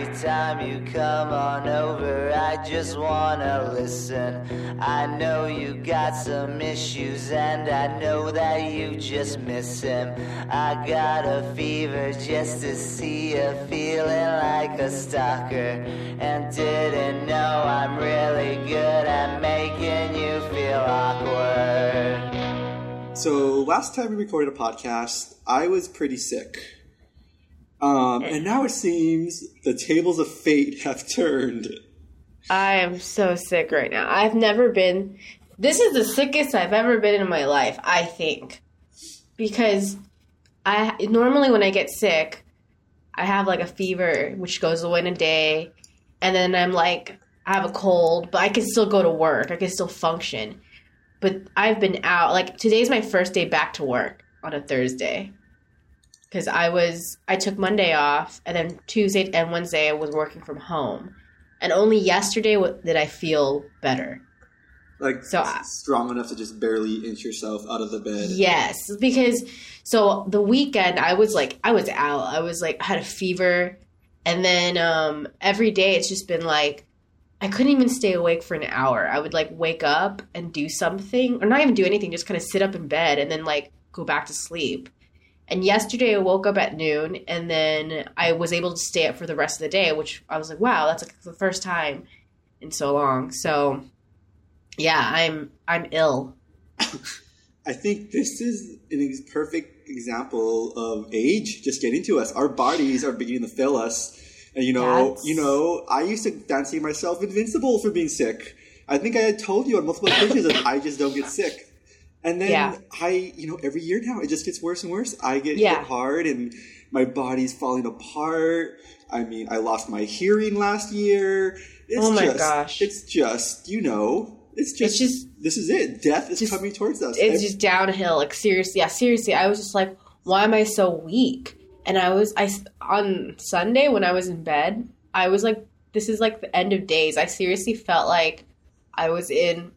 every time you come on over, I just wanna listen. I know you got some issues, and I know that you just miss him. I got a fever just to see you feeling like a stalker, and didn't know I'm really good at making you feel awkward. So last time we recorded a podcast, I was pretty sick. Um, and now it seems the tables of fate have turned. I am so sick right now. I've never been. This is the sickest I've ever been in my life. I think because I normally when I get sick, I have like a fever which goes away in a day, and then I'm like I have a cold, but I can still go to work. I can still function. But I've been out. Like today's my first day back to work on a Thursday because I was I took Monday off, and then Tuesday and Wednesday I was working from home, and only yesterday w- did I feel better. Like So I- strong enough to just barely inch yourself out of the bed. Yes, because so the weekend I was like I was out. I was like I had a fever, and then um, every day it's just been like I couldn't even stay awake for an hour. I would like wake up and do something, or not even do anything, just kind of sit up in bed and then like go back to sleep. And yesterday I woke up at noon, and then I was able to stay up for the rest of the day, which I was like, wow, that's like the first time in so long. So yeah, I'm I'm ill. I think this is an ex- perfect example of age just getting to us. Our bodies are beginning to fail us. And you know, That's- you know, I used to fancy myself invincible for being sick. I think I had told you on multiple occasions that I just don't get sick. And then Yeah. I, you know, every year now it just gets worse and worse. I get Yeah. hit hard and my body's falling apart. I mean, I lost my hearing last year. It's Oh my just, gosh. It's just, you know, it's just, It's just- this is it. Death is just- coming towards us. it's Ev- just downhill. Like seriously, yeah, seriously. I was just like, why am I so weak? And I was, I on Sunday when I was in bed, I was like, this is like the end of days. I seriously felt like I was in,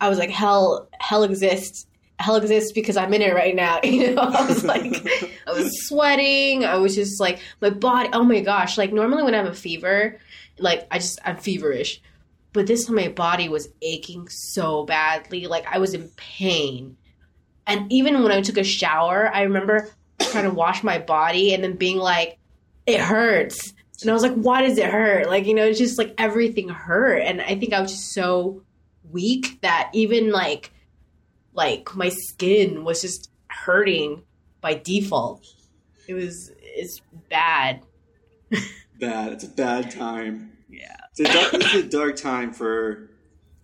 I was like, hell, hell exists. Hell exists because I'm in it right now. You know, I was like, I was sweating. I was just like, my body. Oh my gosh! Like normally when I have a fever, like I just I'm feverish, but this time my body was aching so badly. Like I was in pain. And even when I took a shower, I remember trying to wash my body and then being like, it hurts. And I was like, why does it hurt? Like, you know, it's just like everything hurt. And I think I was just so weak that even like, like my skin was just hurting by default. It was, it's bad. bad. It's a bad time. Yeah. It's a dark, it's a dark time for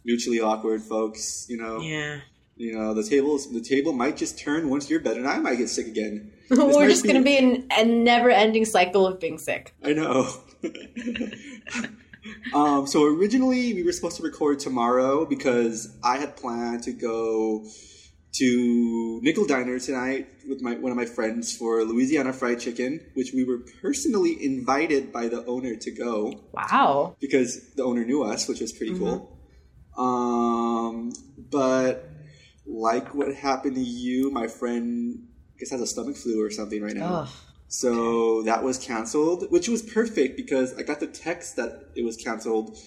mutually awkward folks. You know, Yeah. you know the tables. The table might just turn once you're better, and I might get sick again. We're just be- going to be in a never ending cycle of being sick. I know. um, so originally we were supposed to record tomorrow because I had planned to go to Nickel Diner tonight with my one of my friends for Louisiana Fried Chicken, which we were personally invited by the owner to go Wow. because the owner knew us, which was pretty cool. Um, but like what happened to you, my friend I guess has a stomach flu or something right now. Ugh. So that was canceled, which was perfect because I got the text that it was canceled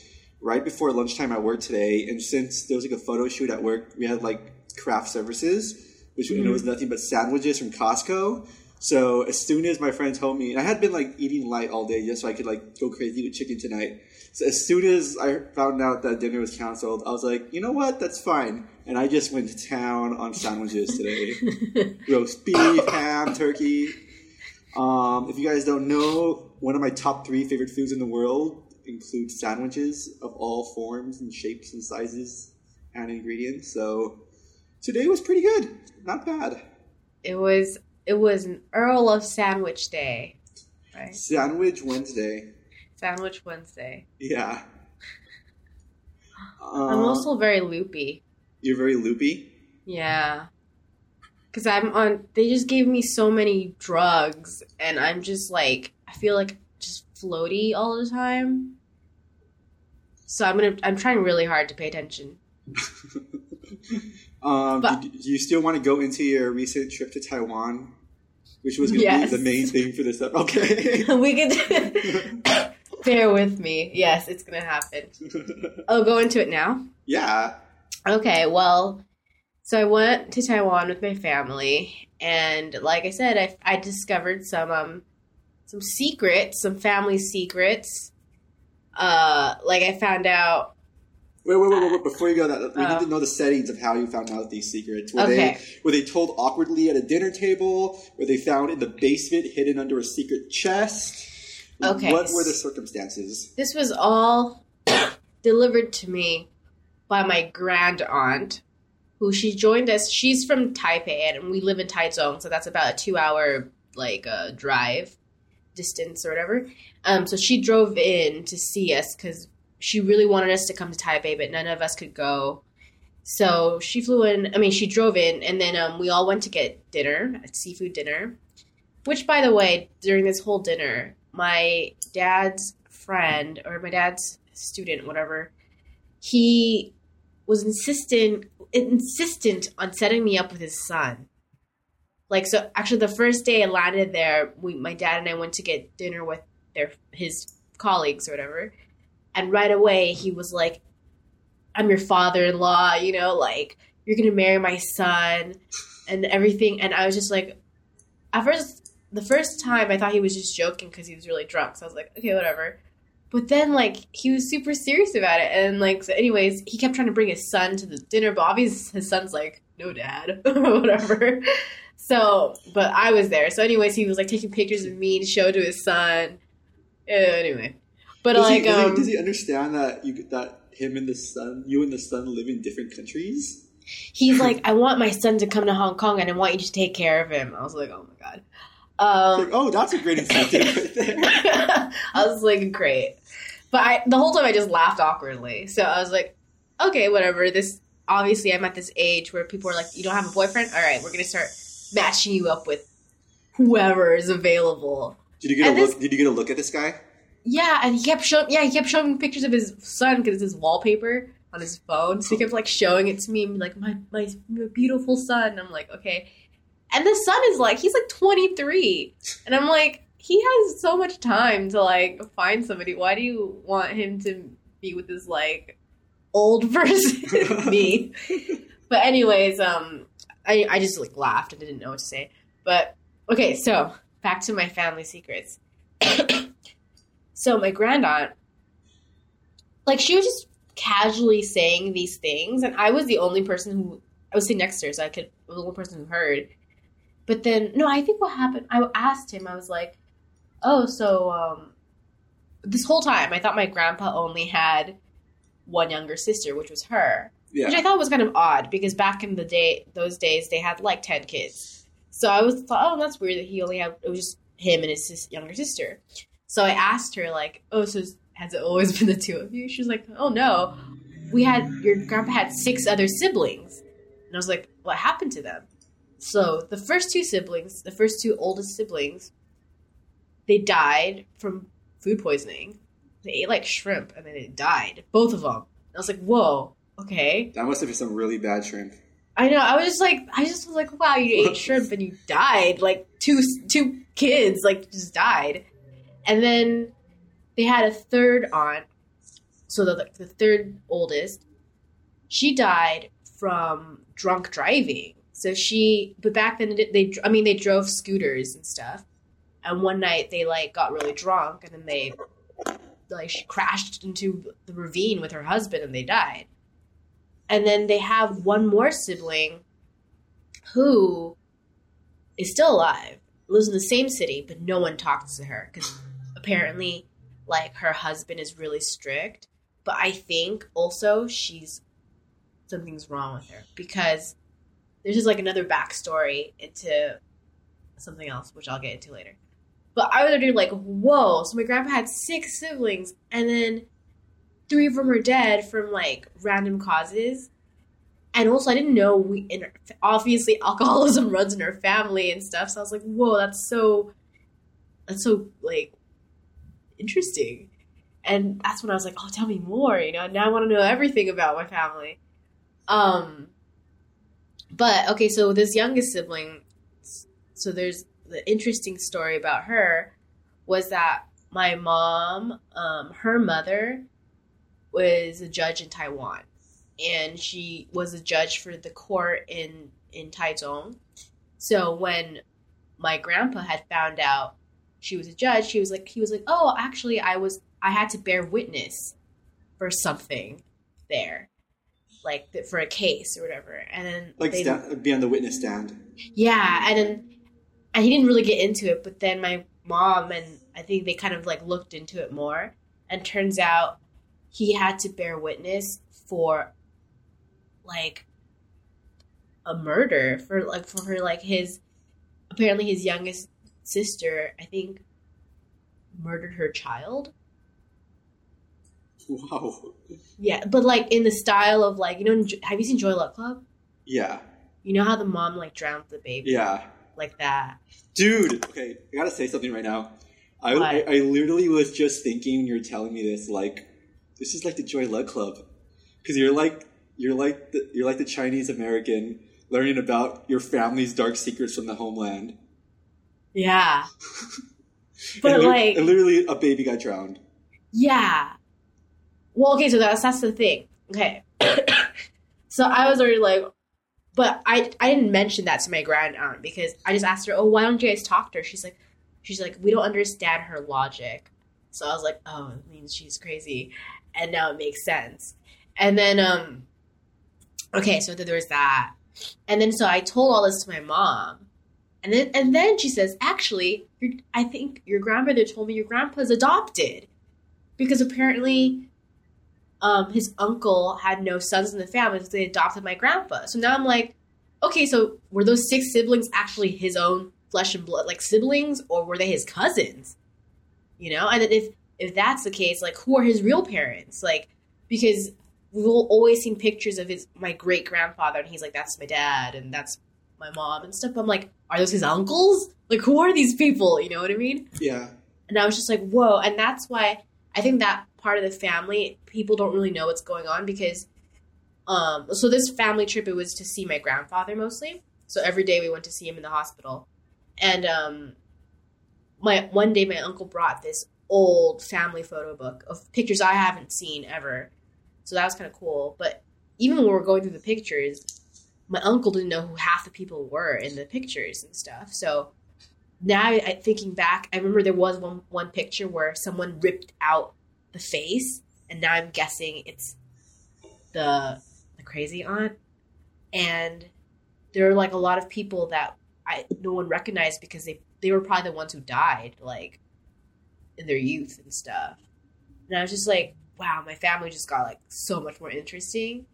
right before lunchtime at work today. And since there was like a photo shoot at work, we had like craft services, which you know mm-hmm. was nothing but sandwiches from Costco. So as soon as my friend told me, and I had been like eating light all day just so I could like go crazy with chicken tonight. So as soon as I found out that dinner was canceled, I was like, you know what, that's fine. And I just went to town on sandwiches today. Roast beef, ham, turkey. Um, if you guys don't know, one of my top three favorite foods in the world includes sandwiches of all forms and shapes and sizes and ingredients. So today was pretty good. Not bad. It was it was an Earl of Sandwich Day. Right? Sandwich Wednesday. Sandwich Wednesday. Yeah. I'm Um, also very loopy. You're very loopy. Yeah. Cuz I'm on they just gave me so many drugs and I'm just like I feel like just floaty all the time. So I'm to I'm trying really hard to pay attention. Um, But- do, do you still want to go into your recent trip to Taiwan, which was going to Yes. be the main thing for this? Okay. we could Bear with me. Yes, it's gonna happen. I'll go into it now. yeah. Okay, well, so I went to Taiwan with my family, and like I said, I, I discovered some um some secrets, some family secrets. Uh, like I found out. Wait, wait, wait, wait, wait. Before you go, that we need to know the settings of how you found out these secrets. Were Okay. they were they told awkwardly at a dinner table? Were they found in the basement, hidden under a secret chest? Okay. What were the circumstances? This was all delivered to me by my grand aunt, who she joined us. She's from Taipei, and we live in Taichung, so that's about a two-hour like uh, drive distance or whatever. Um, so she drove in to see us because she really wanted us to come to Taipei, but none of us could go. So she flew in. I mean, she drove in, and then um, we all went to get dinner, a seafood dinner. Which, by the way, during this whole dinner, my dad's friend or my dad's student, whatever, he was insistent insistent on setting me up with his son. Like so, actually, the first day I landed there, we, my dad and I went to get dinner with their his colleagues or whatever, and right away he was like, "I'm your father-in-law," you know, like you're gonna marry my son, and everything. And I was just like, at first, the first time I thought he was just joking because he was really drunk. So I was like, okay, whatever. But then, like, he was super serious about it. And, like, so anyways, he kept trying to bring his son to the dinner, but obviously his son's like, no, dad, whatever. So, but I was there. So, anyways, he was, like, taking pictures of me to show to his son. Anyway. But, Does, like, he, does, um, he, does he understand that you that him and the son, you and the son, live in different countries? he's like, I want my son to come to Hong Kong and I want you to take care of him. I was like, oh my God. Um, Like, oh, that's a great incentive right there. I was like, great. But I, the whole time I just laughed awkwardly. So I was like, okay, whatever. This obviously I'm at this age where people are like, you don't have a boyfriend? All right, we're gonna start matching you up with whoever is available. Did you get a And look? Did you get a look at this guy? Yeah, and he kept showing. Yeah, he kept showing me pictures of his son because it's his wallpaper on his phone. So he kept like showing it to me, and like my my beautiful son. I'm like, okay. And the son is like, he's like 23, and I'm like, he has so much time to like find somebody. Why do you want him to be with this like old person, me? But anyways, um, I I just like laughed and didn't know what to say. But okay, so back to my family secrets. so my grand aunt, like she was just casually saying these things, and I was the only person who I was sitting next to her, so I could the only person who heard. But then no, I think what happened. I asked him. I was like, "Oh, so um, this whole time I thought my grandpa only had one younger sister, which was her." which I thought was kind of odd because back in the day, those days, they had like ten kids. So I was thought, oh, that's weird that he only had it was just him and his sis- younger sister. So I asked her like, oh, so has it always been the two of you? She was like, oh no, we had your grandpa had six other siblings, and I was like, what happened to them? So the first two siblings, the first two oldest siblings, they died from food poisoning. They ate like shrimp and then they died, both of them. And I was like, whoa, okay. That must have been some really bad shrimp. I know. I was just like, I just was like, wow, you ate shrimp and you died. Like two two kids like just died, and then they had a third aunt. So the the third oldest, she died from drunk driving. So she, but back then they, I mean, they drove scooters and stuff. And one night they like got really drunk, and then they like she crashed into the ravine with her husband, and they died and then they have one more sibling who is still alive lives in the same city but no one talks to her because apparently like her husband is really strict but i think also she's something's wrong with her because there's just like another backstory into something else which i'll get into later but i was like whoa so my grandpa had six siblings and then three of them are dead from like random causes. And also, I didn't know we her, obviously alcoholism runs in her family and stuff. So I was like, whoa, that's so that's so like interesting. And that's when I was like, oh, tell me more. You know, now I want to know everything about my family. Um, but okay, so this youngest sibling, so there's the interesting story about her was that my mom, um, her mother was a judge in Taiwan, and she was a judge for the court in in Taichung. So when my grandpa had found out she was a judge, he was like, he was like, oh, actually, I was, I had to bear witness for something there, like for a case or whatever, and then Like they- sta- be on the witness stand. yeah, and then and he didn't really get into it, but then my mom and I think they kind of like looked into it more, and turns out he had to bear witness for like a murder for like for her like his apparently his youngest sister I think murdered her child. Wow. Yeah, but like in the style of like you know have you seen Joy Luck Club? Yeah. You know how the mom like drowned the baby Yeah. like that. Dude, okay, I gotta say something right now. I, I, I literally was just thinking when you were telling me this, like, this is like the Joy Luck Club, because you're like you're like the, you're like the Chinese American learning about your family's dark secrets from the homeland. Yeah. But and, like and literally, a baby got drowned. Yeah. Well, okay, so that's that's the thing. Okay. so I was already like, but I I didn't mention that to my grand aunt because I just asked her, oh, why don't you guys talk to her? She's like, she's like, we don't understand her logic. So I was like, oh, it means she's crazy, and now it makes sense. And then um, okay, so there was that, and then so I told all this to my mom. And then, and then she says, "Actually, I think your grandmother told me your grandpa's adopted." because apparently um, his uncle had no sons in the family, so they adopted my grandpa. So now I'm like, okay, so were those six siblings actually his own flesh and blood, like siblings, or were they his cousins? You know, and if if that's the case, like who are his real parents? Like because we've always seen pictures of his my great grandfather, and he's like, that's my dad, and that's my mom and stuff. I'm like, are those his uncles? Like who are these people? You know what I mean? Yeah. And I was just like, whoa. And that's why I think that part of the family, people don't really know what's going on because, um, so this family trip, it was to see my grandfather mostly. So every day we went to see him in the hospital. And, um, my, one day my uncle brought this old family photo book of pictures I haven't seen ever. So that was kind of cool. But even when we were going through the pictures, my uncle didn't know who half the people were in the pictures and stuff. So, now I, thinking back, I remember there was one one picture where someone ripped out the face, and now I'm guessing it's the the crazy aunt. And there are like a lot of people that I no one recognized because they they were probably the ones who died like in their youth and stuff. And I was just like, wow, my family just got like so much more interesting.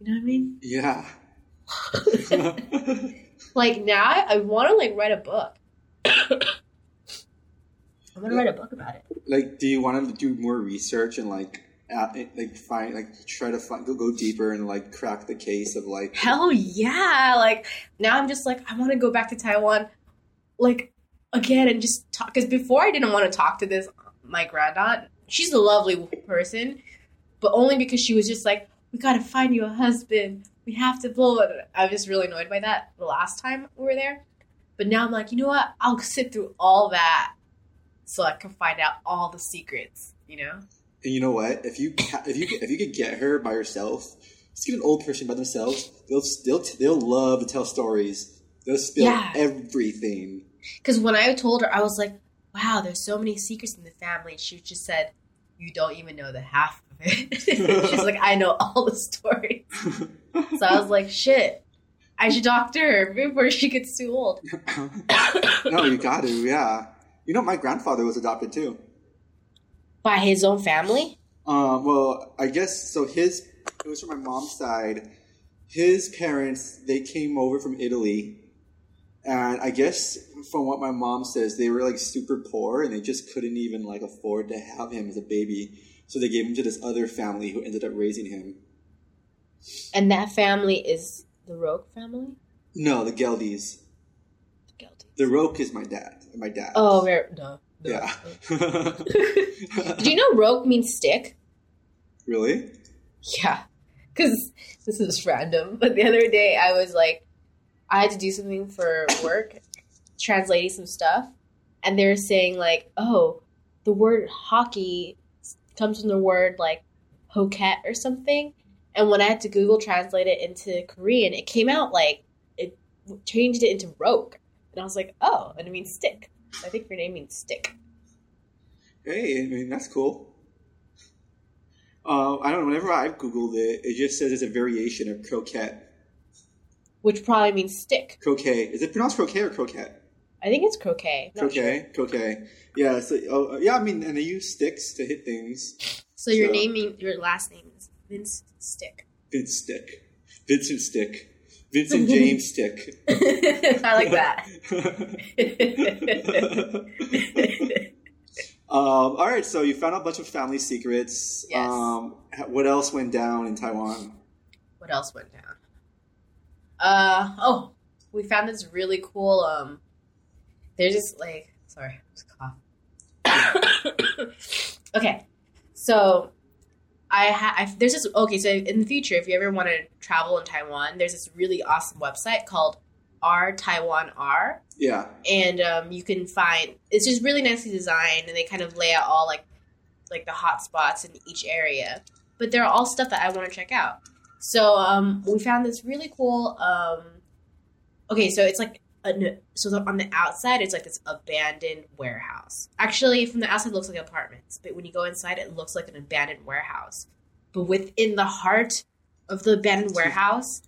You know what I mean? Yeah. Like now, I, I want to like write a book. I'm gonna write a book about it. like, do you want to do more research and like, uh, at, like find like try to find go go deeper and like crack the case of like Hell yeah! Like now, I'm just like I want to go back to Taiwan, like again, and just talk. Because before I didn't want to talk to this my grand aunt. She's a lovely person, but only because she was just like, "We gotta find you a husband. We have to blow it." I was just really annoyed by that the last time we were there. But now I'm like, you know what? I'll sit through all that so I can find out all the secrets. You know? And you know what? If you ca- if you if you could get her by herself, just get an old person by themselves. They'll they'll they'll love to tell stories. They'll spill Yeah. everything. Because when I told her, I was like, wow, there's so many secrets in the family. And she just said, you don't even know the half of it. She's like, I know all the stories. So I was like, shit, I should talk to her before she gets too old. no, you got to. Yeah. You know, my grandfather was adopted too. By his own family? Um, well, I guess so. His it was from my mom's side. His parents they came over from Italy, and I guess from what my mom says, they were like super poor and they just couldn't even like afford to have him as a baby. So they gave him to this other family who ended up raising him. And that family is the Roque family? No, the Geldies. Guilty. The Roque is my dad. My dad. Oh, where? No. no. yeah. Did you know Roque means stick? really? Yeah. Because this is random, but the other day I was like, I had to do something for work, translating some stuff, and they were saying, like, oh, the word hockey comes from the word like hoket or something. And when I had to Google translate it into Korean, it came out like it changed it into rogue. And I was like, oh, and it means stick. I think your name means stick. Hey, I mean that's cool. Uh, I don't know. Whenever I've googled it, it just says it's a variation of croquette. Which probably means stick. Croquet. Is it pronounced croquet or croquette? I think it's croquet. Not sure. Croquet. Croquet. Yeah. So, oh, yeah. I mean, and they use sticks to hit things. So your name, mean- your last name is Vince Stick. Vince Stick. Vincent Stick. Vincent James Stick. I like that. um, all right. So you found out a bunch of family secrets. Yes. Um, what else went down in Taiwan? what else went down? Uh oh, we found this really cool. Um, they're just like sorry, just cough. okay, so I have there's this okay. So in the future, if you ever want to travel in Taiwan, there's this really awesome website called R Taiwan R. Yeah. and um, you can find it's just really nicely designed and they kind of lay out all like like the hot spots in each area but they're all stuff that i want to check out so um, we found this really cool um, okay so it's like so the, on the outside it's like this abandoned warehouse actually from the outside it looks like apartments but when you go inside it looks like an abandoned warehouse but within the heart of the abandoned warehouse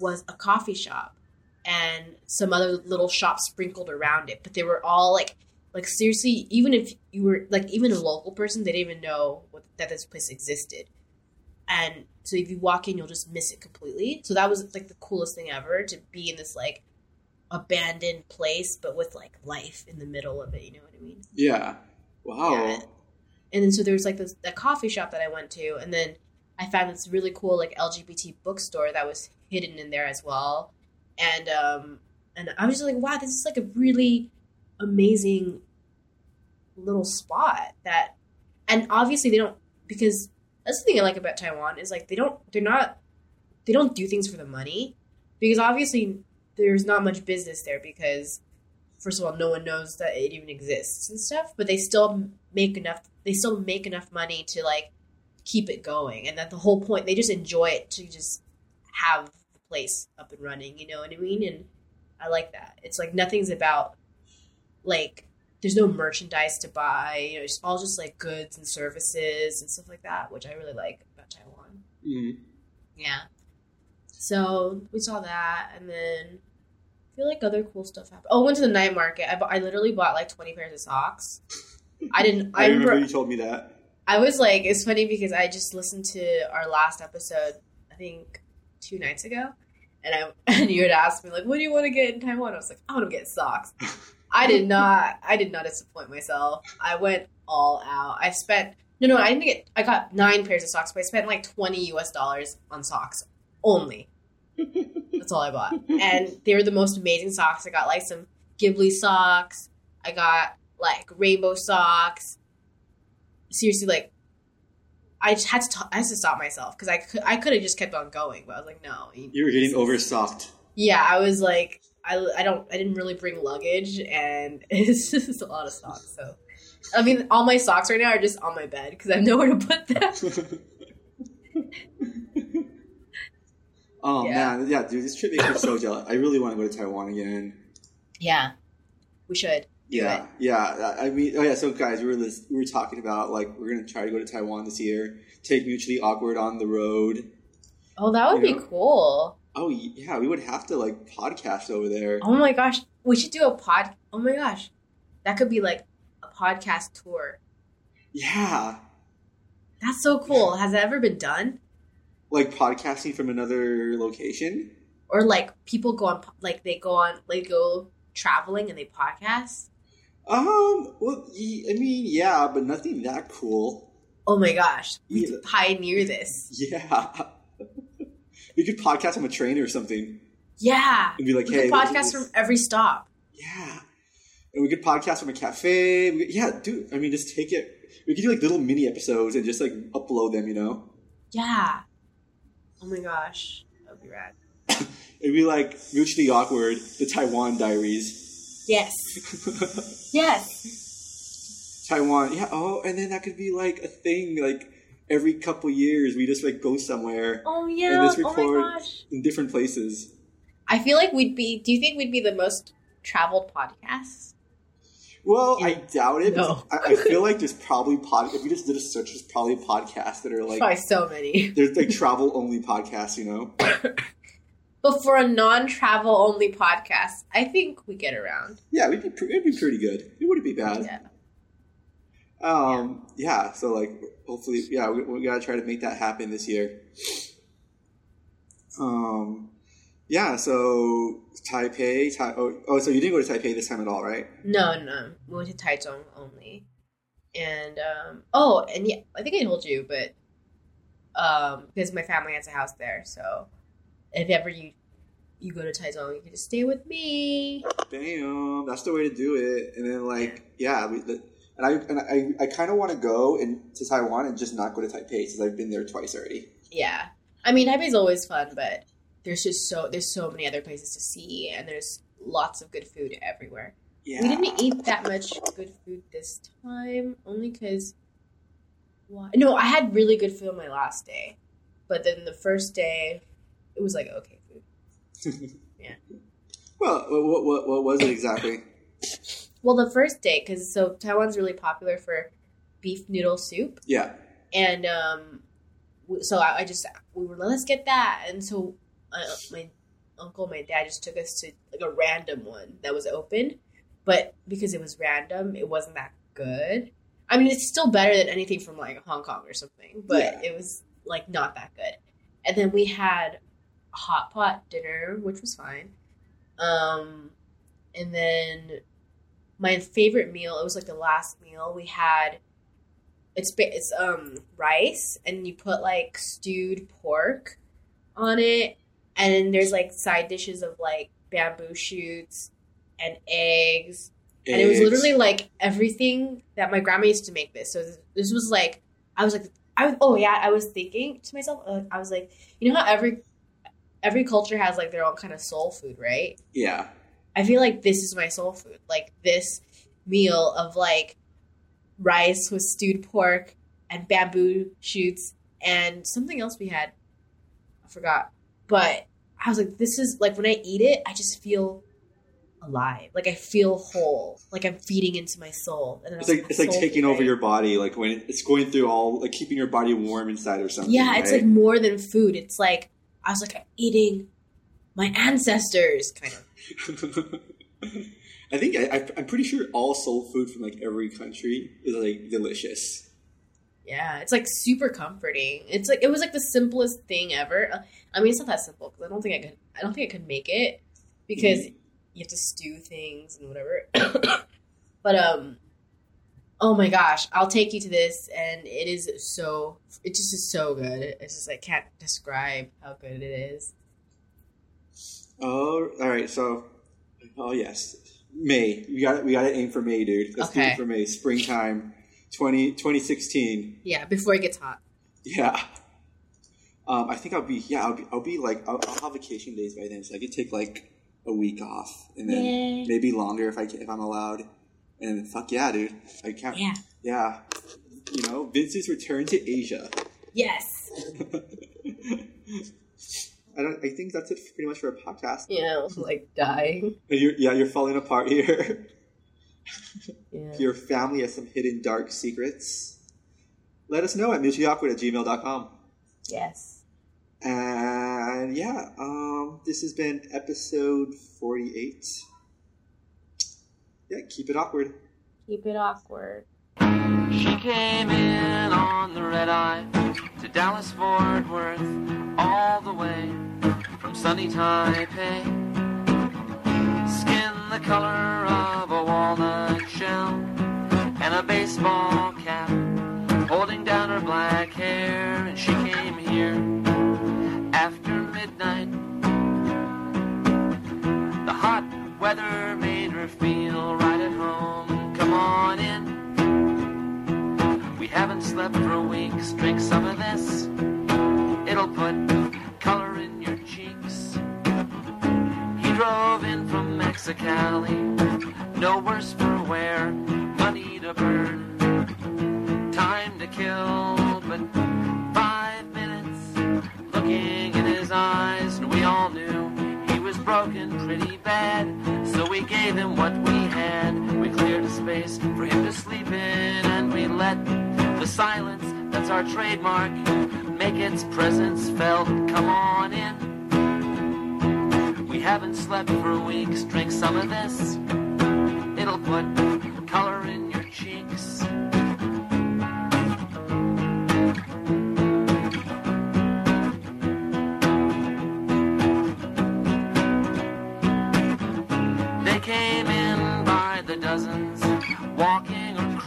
was a coffee shop and some other little shops sprinkled around it. But they were all like, like seriously, even if you were like even a local person, they didn't even know what, that this place existed. And so if you walk in, you'll just miss it completely. So that was like the coolest thing ever to be in this like abandoned place, but with like life in the middle of it. You know what I mean? Yeah. Wow. Yeah. And then so there's like this that coffee shop that I went to, and then I found this really cool like LGBT bookstore that was hidden in there as well. And um and I was just like, wow, this is like a really amazing little spot that and obviously they don't because that's the thing I like about Taiwan is like they don't they're not they don't do things for the money because obviously there's not much business there because first of all no one knows that it even exists and stuff but they still make enough they still make enough money to like keep it going. And that the whole point. They just enjoy it to just have the place up and running you know what i mean? And i like that. It's like nothing's about like there's no merchandise to buy you know it's all just like goods and services and stuff like that which i really like about taiwan. Mhm. yeah. So we saw that and then feel like other cool stuff happened. Oh, went to the night market. I, bu- I literally bought like 20 pairs of socks. I didn't. I I remember remember. you told me that. I was like, it's funny because I just listened to our last episode. I think two nights ago, and I and you had asked me like, "What do you want to get in Taiwan?" I was like, "I want to get socks." I did not. I did not disappoint myself. I went all out. I spent no, no. I didn't get. I got nine pairs of socks, but I spent like 20 US dollars on socks only. That's all I bought, and they were the most amazing socks. I got like some Ghibli socks. I got like rainbow socks. Seriously, like I just had to. T- I had to stop myself because I could. I could have just kept on going, but I was like, no. You were getting overstocked. Yeah, I was like, I, I don't. I didn't really bring luggage, and it's just a lot of socks. So, I mean, all my socks right now are just on my bed because I have nowhere to put them. oh Yeah. man, yeah, dude, this trip makes me so jealous. I really want to go to Taiwan again. Yeah, we should. Yeah, it. yeah. I mean, oh yeah. So guys, we were lis- we were talking about like we're gonna try to go to Taiwan this year. Take mutually awkward on the road. Oh, that would You be know? cool. Oh yeah, we would have to like podcast over there. Oh my gosh, we should do a pod. Oh my gosh, that could be like a podcast tour. Yeah, That's so cool. Has that ever been done? Like podcasting from another location. Or like people go on, like they go on, like go traveling and they podcast. Um, well, i mean, yeah, but nothing that cool. Oh my gosh, we Yeah. could pioneer this. Yeah, we could podcast on a train or something Yeah, and be like, we "Hey, could podcast this." from every stop. Yeah, and we could podcast from a cafe. We could- yeah, dude. I mean, just take it. We could do like little mini episodes and just like upload them. You know, Yeah. Oh my gosh, that would be rad. it'd be like mutually awkward. The Taiwan Diaries. Yes. Yes. Taiwan. Yeah. Oh, and then that could be like a thing. Like every couple years, we just like go somewhere Oh and yeah. just Oh my record gosh. in different places. I feel like we'd be. Do you think we'd be the most traveled podcast? Well, I doubt it. No. I, I feel like there's probably pod. If we just did a search, there's probably podcasts that are like Probably so many. there's like travel only podcasts. You know. But for a non-travel only podcast, I think we get around. Yeah, we'd be pre- it'd be pretty good. It wouldn't be bad. Yeah. Um, yeah. So like, hopefully, yeah, we, we gotta try to make that happen this year. Um, yeah. So Taipei. Tai- oh, oh, so you didn't go to Taipei this time at all, right? No, no, we went to Taichung only, and um, oh, and yeah, I think I told you, but um, because my family has a house there, so if ever you you go to Taichung, you can just stay with me. Bam. That's the way to do it. And then like, yeah, we. The, and I and I, I kind of want to go in, to Taiwan and just not go to Taipei since I've been there twice already. Yeah, I mean, Taipei's always fun, but there's just so there's so many other places to see, and there's lots of good food everywhere. Yeah. We didn't eat that much good food this time, only because. No, I had really good food on my last day, but then the first day, it was like okay food. Yeah. Well, what, what what was it exactly? Well, the first day, because so Taiwan's really popular for beef noodle soup, Yeah. and um, so I, I just we were let's get that, and so uh, my uncle, my dad just took us to like a random one that was open, but because it was random, it wasn't that good. I mean, it's still better than anything from like Hong Kong or something, but Yeah. it was like not that good. And then we had hot pot dinner, which was fine. Um, and then my favorite meal, it was like the last meal we had. It's it's um rice and you put like stewed pork on it, and then there's like side dishes of like bamboo shoots and eggs, and it was literally like everything that my grandma used to make. This so this was like I was like I was oh yeah I was thinking to myself uh, I was like you know how every every culture has like their own kind of soul food right yeah. I feel like this is my soul food. Like this meal of like rice with stewed pork and bamboo shoots and something else we had. I forgot. But I was like, this is like when I eat it, I just feel alive. Like I feel whole. Like I'm feeding into my soul. And then It's was like it's like taking over right? your body, like when it's going through all like keeping your body warm inside or something. Yeah, it's right? like more than food. It's like I was like I'm eating my ancestors kind of. I think I, I, I'm pretty sure all soul food from like every country is like delicious. Yeah, it's like super comforting. It's like it was like the simplest thing ever. I mean, it's not that simple because I don't think I could. I don't think I could make it because Mm-hmm. you have to stew things and whatever. but um, oh my gosh, I'll take you to this, and it is so. It just is so good. It's just I can't describe how good it is. Oh, all right. So, oh yes, May. We got we got to aim for May, dude. Let's Okay. it for May. Springtime, 20, 2016. Yeah, before it gets hot. Yeah. Um, I think I'll be yeah I'll be I'll be like I'll, I'll have vacation days by then, so I could take like a week off and then Yay. maybe longer if I can, if I'm allowed. And fuck yeah, dude! I can't. Yeah. Yeah. You know, Vince's return to Asia. Yes. I don't. I think that's it pretty much for a podcast. Yeah, like dying. And You're, yeah, you're falling apart here. Yeah. Your family has some hidden dark secrets, let us know at mutuallyawkward at gmail.com. Yes. And yeah, um, this has been episode 48. Yeah, keep it awkward. Keep it awkward. She came in on the red eye to Dallas Fort Worth, all the way from sunny Taipei. Skin the color of a walnut shell, and a baseball cap, holding down her black hair. And she came here after midnight. The hot weather made her feel right at home. Come on in. We haven't slept for weeks. Drink some of this. It'll put color in your cheeks. He drove in from Mexicali. No worse for wear. Money to burn. Time to kill, but five minutes looking in his eyes, and we all knew he was broken pretty bad. So we gave him what we had. We cleared a space for him to sleep in, and we let the silence that's our trademark make its presence felt. Come on in. We haven't slept for weeks. Drink some of this. It'll put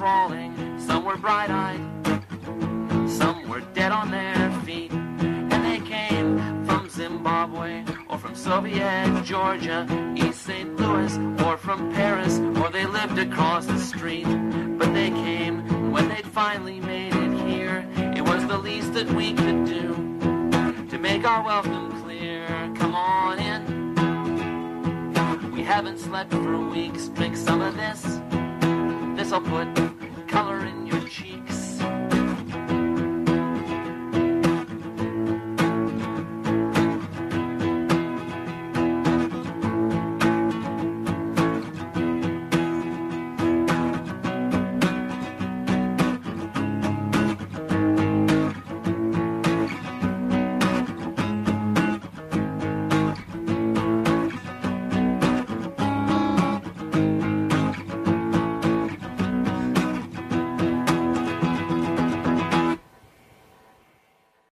crawling. Some were bright eyed, some were dead on their feet. And they came from Zimbabwe or from Soviet Georgia, East St. Louis, or from Paris, or they lived across the street. But they came when they'd finally made it here. It was the least that we could do to make our welcome clear. Come on in. We haven't slept for weeks. Drink some of this. This'll put color